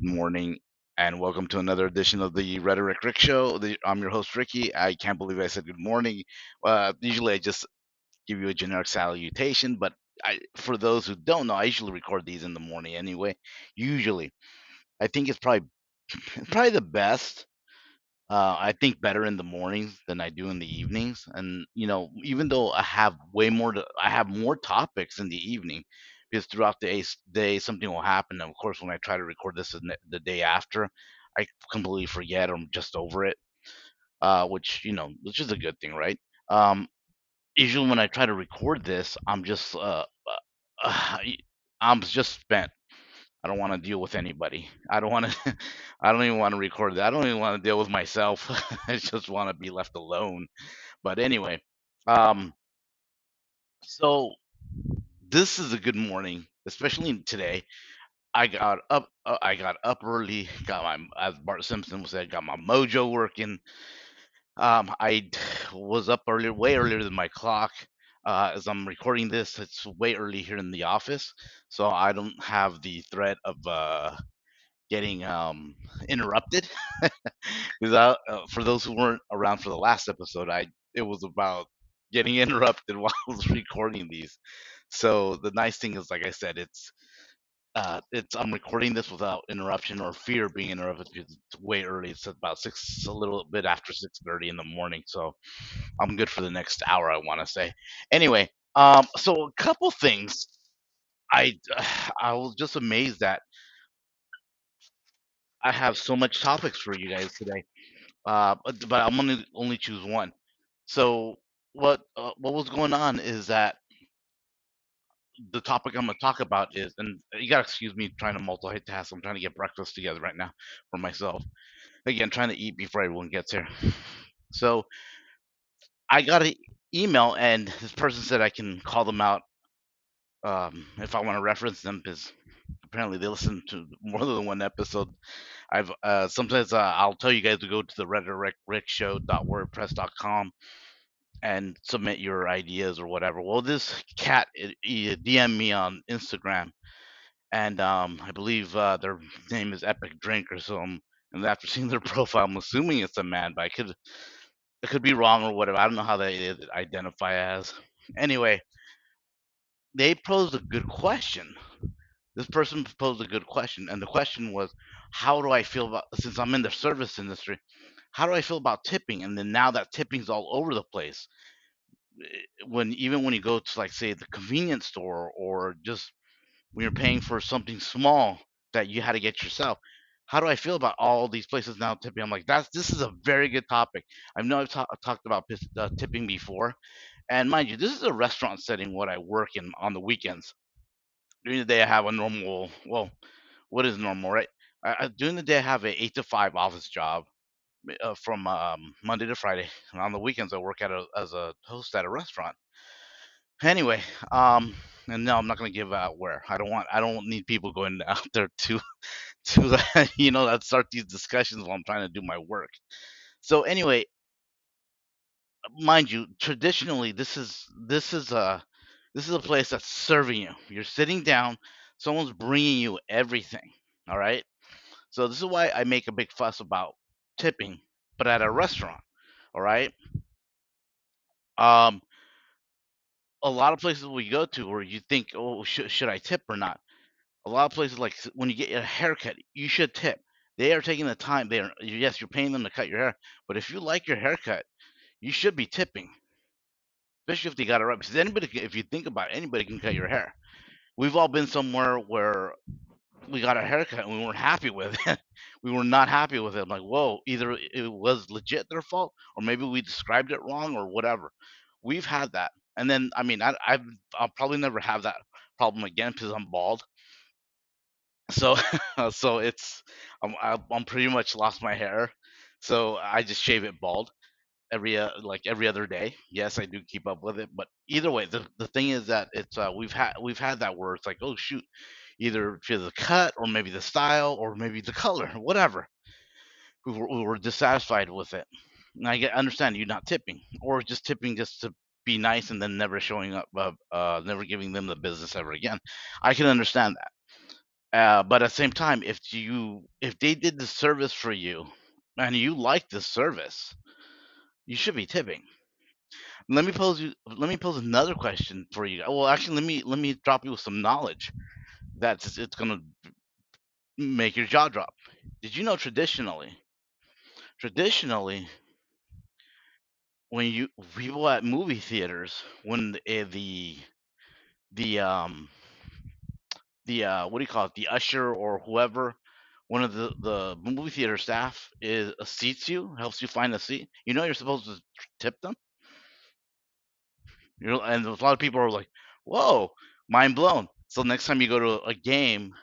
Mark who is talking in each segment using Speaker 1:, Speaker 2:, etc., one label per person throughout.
Speaker 1: good morning, and welcome to another edition of the Rhetoric Rick Show. The, I'm your host, Ricky. I can't believe I said good morning. Uh, usually I just give you a generic salutation, but I, for those who don't know, I usually record these in the morning anyway. Usually, I think it's probably probably the best uh, I think better in the mornings than I do in the evenings. And you know, even though I have way more, to, I have more topics in the evening because throughout the day, something will happen. And of course, when I try to record this the day after, I completely forget or I'm just over it. Uh, which you know, which is a good thing, right? Um, usually when I try to record this, I'm just uh, uh, I'm just spent. I don't want to deal with anybody. I don't want to. I don't even want to record that. I don't even want to deal with myself. I just want to be left alone. But anyway, um, so this is a good morning, especially today. I got up. Uh, I got up early. Got my, as Bart Simpson said, got my mojo working. Um, I was up earlier, way earlier than my clock. Uh, as I'm recording this, it's way early here in the office, so I don't have the threat of uh, getting um, interrupted. Because uh, for those who weren't around for the last episode, I it was about getting interrupted while I was recording these. So the nice thing is, like I said, it's uh, it's I'm recording this without interruption or fear being interrupted because it's way early. It's about six, a little bit after six thirty in the morning, so I'm good for the next hour. I want to say. Anyway, um, so a couple things. I I was just amazed that I have so much topics for you guys today. Uh, but, but I'm gonna only choose one. So what uh, what was going on is that the topic I'm gonna talk about is, and you gotta excuse me trying to multitask. I'm trying to get breakfast together right now for myself. Again, trying to eat before everyone gets here. So I got an email, and this person said I can call them out um, if I want to reference them because apparently they listen to more than one episode. I've uh, sometimes uh, I'll tell you guys to go to the rhetoricrickshow.wordpress.com and submit your ideas or whatever. Well, this cat DM'd me on Instagram, and um, I believe uh, their name is Epic Drink or something. And after seeing their profile, I'm assuming it's a man, but I could it could be wrong or whatever. I don't know how they identify as. Anyway, they posed a good question. This person posed a good question, and the question was, "How do I feel about since I'm in the service industry? How do I feel about tipping?" And then now that tipping's all over the place, eh, when even when you go to like say the convenience store or just when you're paying for something small that you had to get yourself. How do I feel about all these places now tipping? I'm like, that's this is a very good topic. I know I've ta- talked about pis- uh, tipping before, and mind you, this is a restaurant setting what I work in on the weekends. During the day, I have a normal. Well, what is normal, right? I, I, during the day, I have an eight to five office job uh, from um, Monday to Friday, and on the weekends, I work at a, as a host at a restaurant. Anyway, um, and no, I'm not gonna give out where. I don't want. I don't need people going out there to, to you know, start these discussions while I'm trying to do my work. So anyway, mind you, traditionally, this is this is a this is a place that's serving you. You're sitting down. Someone's bringing you everything. All right. So this is why I make a big fuss about tipping, but at a restaurant. All right. Um, a lot of places we go to where you think, oh, should, should I tip or not? A lot of places, like when you get a haircut, you should tip. They are taking the time. They are yes, you're paying them to cut your hair, but if you like your haircut, you should be tipping, especially if they got it right. Because anybody, if you think about it, anybody can cut your hair. We've all been somewhere where we got a haircut and we weren't happy with it. we were not happy with it. I'm like, whoa, either it was legit their fault, or maybe we described it wrong, or whatever. We've had that and then I mean I I've, I'll probably never have that problem again because I'm bald. So so it's I'm I'm pretty much lost my hair, so I just shave it bald every uh, like every other day. Yes, I do keep up with it, but either way, the the thing is that it's uh, we've had we've had that where it's like oh shoot, either for the cut or maybe the style or maybe the color, whatever. We were, we were dissatisfied with it. And I get understand you not tipping or just tipping just to be nice and then never showing up, uh, uh, never giving them the business ever again. I can understand that. Uh, but at the same time, if you if they did the service for you and you like the service, you should be tipping. Let me pose you let me pose another question for you. Well, actually, let me let me drop you with some knowledge that's it's gonna make your jaw drop. Did you know traditionally, traditionally, when you people at movie theaters, when the eh, the, the um the uh what do you call it, the usher or whoever, one of the the movie theater staff is uh, seats you, helps you find a seat. You know you're supposed to tip them. You know, and a lot of people are like, "Whoa, mind blown." So next time you go to a game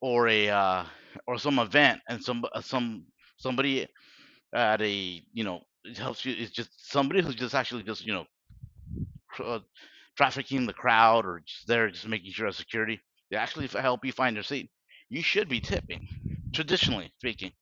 Speaker 1: or a uh, or some event and some uh, some somebody at a you know it helps you it's just somebody who's just actually just you know uh, trafficking the crowd or just there just making sure of security they actually help you find your seat you should be tipping traditionally speaking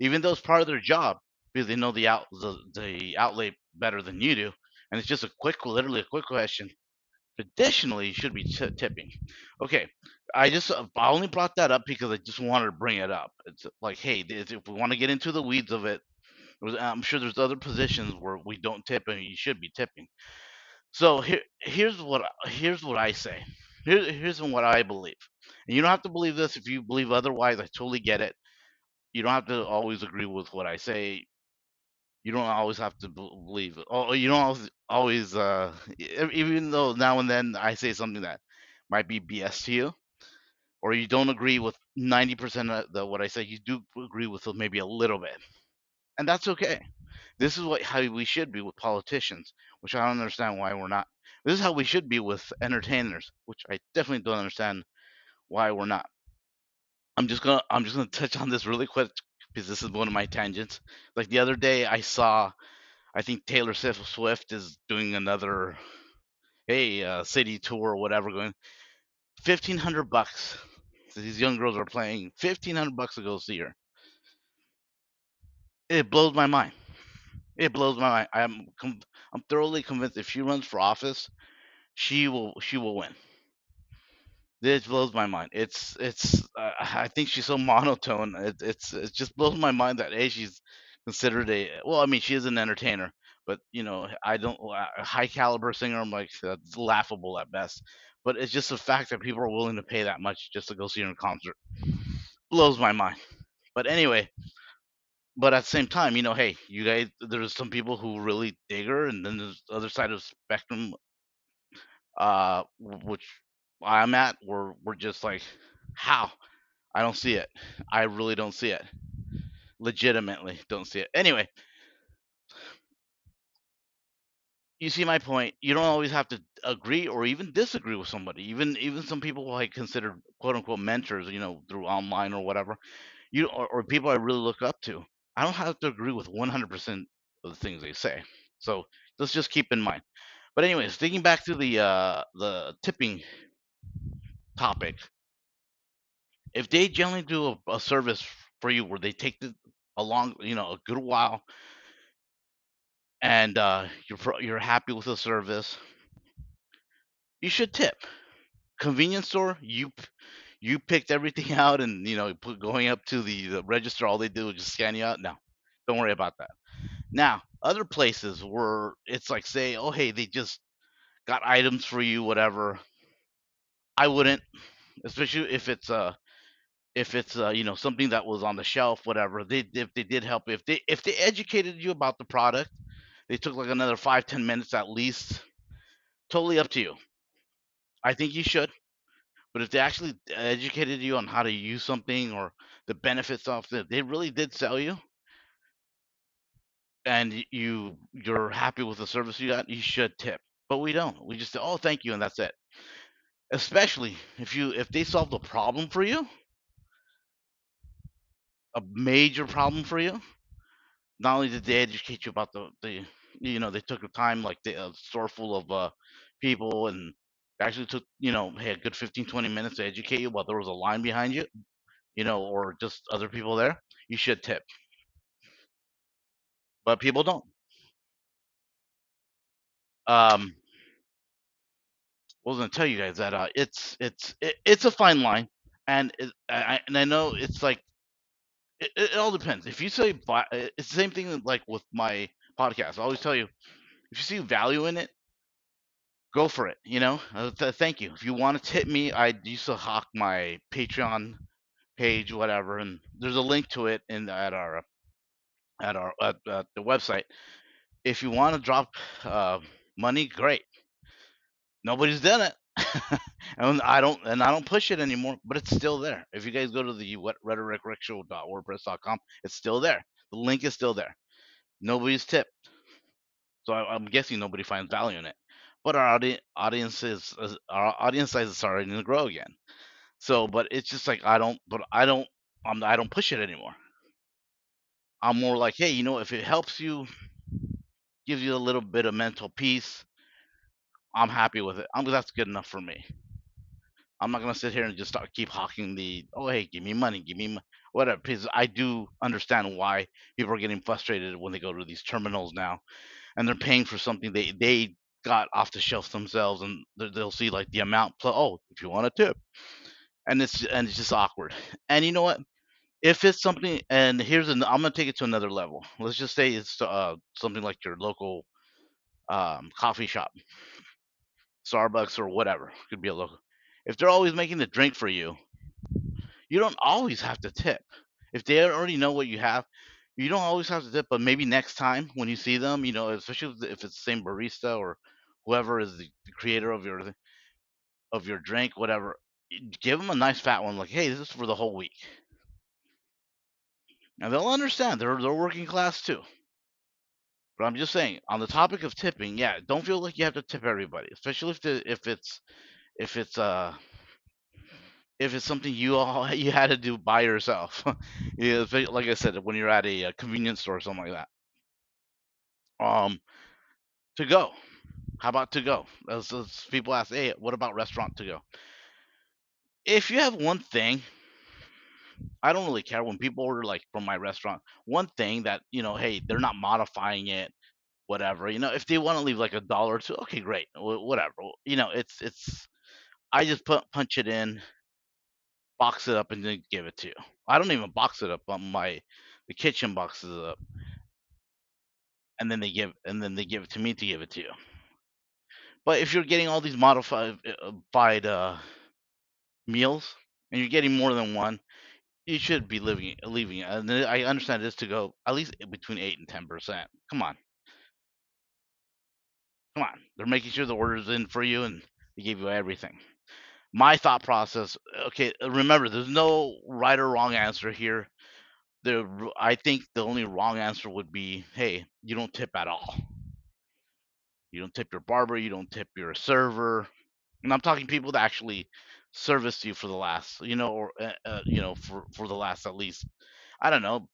Speaker 1: even though it's part of their job because they know the out the, the outlay better than you do and it's just a quick literally a quick question traditionally you should be t- tipping. Okay i just uh, i only brought that up because i just wanted to bring it up. It's like hey if we want to get into the weeds of it i'm sure there's other positions where we don't tip and you should be tipping. So here here's what here's what i say. Here, here's what i believe. And you don't have to believe this if you believe otherwise i totally get it. You don't have to always agree with what i say you don't always have to believe. Oh, you don't always, uh, even though now and then I say something that might be BS to you, or you don't agree with 90% of the, what I say, you do agree with maybe a little bit. And that's okay. This is what how we should be with politicians, which I don't understand why we're not. This is how we should be with entertainers, which I definitely don't understand why we're not. I'm just gonna I'm just gonna touch on this really quick because this is one of my tangents. Like the other day, I saw I think Taylor Swift is doing another hey uh, city tour or whatever going fifteen hundred bucks. So these young girls are playing fifteen hundred bucks to go see her. It blows my mind. It blows my mind. I'm I'm thoroughly convinced if she runs for office, she will she will win. This blows my mind. It's it's uh, I think she's so monotone. It, it's it just blows my mind that a she's considered a well. I mean, she is an entertainer, but you know, I don't a high caliber singer. I'm like that's laughable at best. But it's just the fact that people are willing to pay that much just to go see her in concert blows my mind. But anyway, but at the same time, you know, hey, you guys, there's some people who really dig her, and then there's the other side of the spectrum, uh, which I'm at, where we're just like, how? I don't see it. I really don't see it. Legitimately, don't see it. Anyway, you see my point. You don't always have to agree or even disagree with somebody. Even even some people I consider quote unquote mentors, you know, through online or whatever, you or, or people I really look up to. I don't have to agree with 100% of the things they say. So let's just keep in mind. But anyways, thinking back to the uh, the tipping topic, if they generally do a, a service for you where they take the a long, you know, a good while and uh, you're pro- you're happy with the service, you should tip. Convenience store, you you picked everything out, and you know, put, going up to the, the register, all they do is just scan you out. No, don't worry about that. Now, other places where it's like, say, oh hey, they just got items for you, whatever. I wouldn't, especially if it's uh if it's uh, you know something that was on the shelf, whatever. They if they did help, if they if they educated you about the product, they took like another five ten minutes at least. Totally up to you. I think you should. But if they actually educated you on how to use something or the benefits of it, they really did sell you, and you you're happy with the service you got, you should tip. But we don't. We just say, "Oh, thank you," and that's it. Especially if you if they solved a problem for you, a major problem for you. Not only did they educate you about the the you know they took the time like the store full of uh, people and actually took you know hey a good 15 20 minutes to educate you while there was a line behind you you know or just other people there you should tip. But people don't. Um Was gonna tell you guys that uh it's it's it, it's a fine line And it, I, and I know it's like it, it all depends. If you say it's the same thing like with my podcast. I always tell you if you see value in it, go for it. You know, uh, th- thank you. If you want to tip me, I used to hawk my Patreon page, whatever, and there's a link to it in at our at our at, at the website. If you want to drop uh, money, great. Nobody's done it. and I don't and I don't push it anymore, but it's still there. If you guys go to the what it's still there. The link is still there. Nobody's tipped, so I, am guessing nobody finds value in it. But our audi- audience is uh, our audience size is starting to grow again. So, but it's just like I don't, but I don't, I'm, I don't push it anymore. I'm more like, hey, you know, if it helps you, gives you a little bit of mental peace, I'm happy with it. I'm that's good enough for me. I'm not gonna sit here and just start keep hawking the oh hey give me money give me mo-, whatever because I do understand why people are getting frustrated when they go to these terminals now and they're paying for something they they got off the shelf themselves and they'll see like the amount plus oh if you want a tip. And it's and it's just awkward. And you know what? If it's something and here's an I'm gonna take it to another level. Let's just say it's uh something like your local um, coffee shop Starbucks or whatever could be a local if they're always making the drink for you, you don't always have to tip. If they already know what you have, you don't always have to tip. But maybe next time when you see them, you know, especially if it's the same barista or whoever is the creator of your of your drink, whatever, give them a nice fat one. Like, hey, this is for the whole week. And they'll understand. They're they're working class too. But I'm just saying, on the topic of tipping, yeah, don't feel like you have to tip everybody, especially if the if it's if it's uh if it's something you all you had to do by yourself. yeah, like I said, when you're at a, a, convenience store or something like that. Um, to go. How about to go? As, as people ask, hey, what about restaurant to go? If you have one thing, I don't really care when people order like from my restaurant. One thing that you know, hey, they're not modifying it, whatever. You know, if they want to leave like a dollar or two, okay, great, whatever. You know, it's it's. I just put punch it in box it up and then give it to you. I don't even box it up on my the kitchen boxes it up. And then they give and then they give it to me to give it to you. But if you're getting all these modified uh, uh, meals and you're getting more than one, you should be living leaving. And I understand this to go at least between eight and ten percent. Come on, come on. They're making sure the order's in for you and they give you everything my thought process okay remember there's no right or wrong answer here the i think the only wrong answer would be hey you don't tip at all you don't tip your barber you don't tip your server and i'm talking people that actually service you for the last you know or uh, uh you know for for the last at least i don't know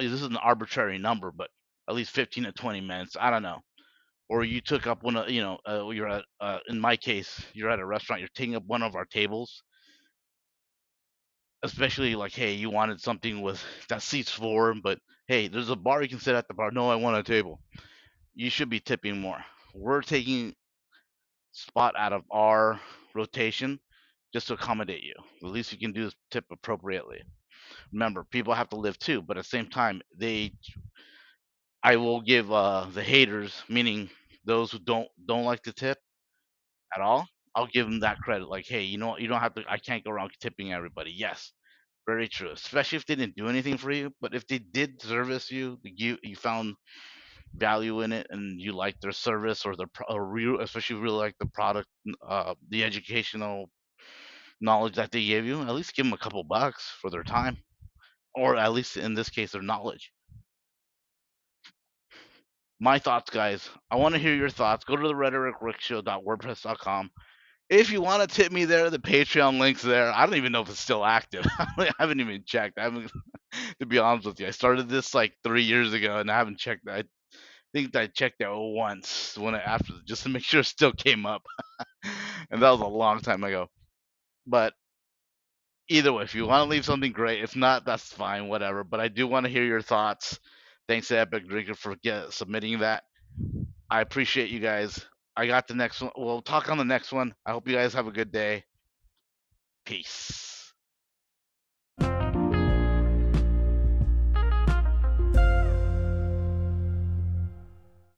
Speaker 1: this is an arbitrary number but at least 15 to 20 minutes i don't know. Or you took up one of you know uh, you're at uh, in my case you're at a restaurant you're taking up one of our tables. Especially like hey you wanted something with that seats four but hey there's a bar you can sit at the bar no i want a table. You should be tipping more. We're taking spot out of our rotation just to accommodate you the least you can do is tip appropriately remember people have to live too but at the same time they I will give uh, the haters, meaning those who don't don't like to tip at all, I'll give them that credit. Like, hey, you know what? You don't have to. I can't go around tipping everybody. Yes, very true. Especially if they didn't do anything for you, but if they did service you, you you found value in it, and you like their service or their or especially really like the product, uh, the educational knowledge that they gave you. At least give them a couple bucks for their time, or at least in this case, their knowledge my thoughts, guys. I want to hear your thoughts. Go to the rhetoricrickshow.wordpress.com. If you want to tip me there, the Patreon link's there. I don't even know if it's still active. I haven't even checked. I haven't, to be honest with you. I started this like three years ago, and I haven't checked. I think I checked it once when I, after just to make sure it still came up, and that was a long time ago. But either way, if you want to leave something great, if not, that's fine, whatever. But I do want to hear your thoughts. Thanks to Epic Drinker for get, submitting that. I appreciate you guys. I got the next one. We'll talk on the next one. I hope you guys have a good day. Peace.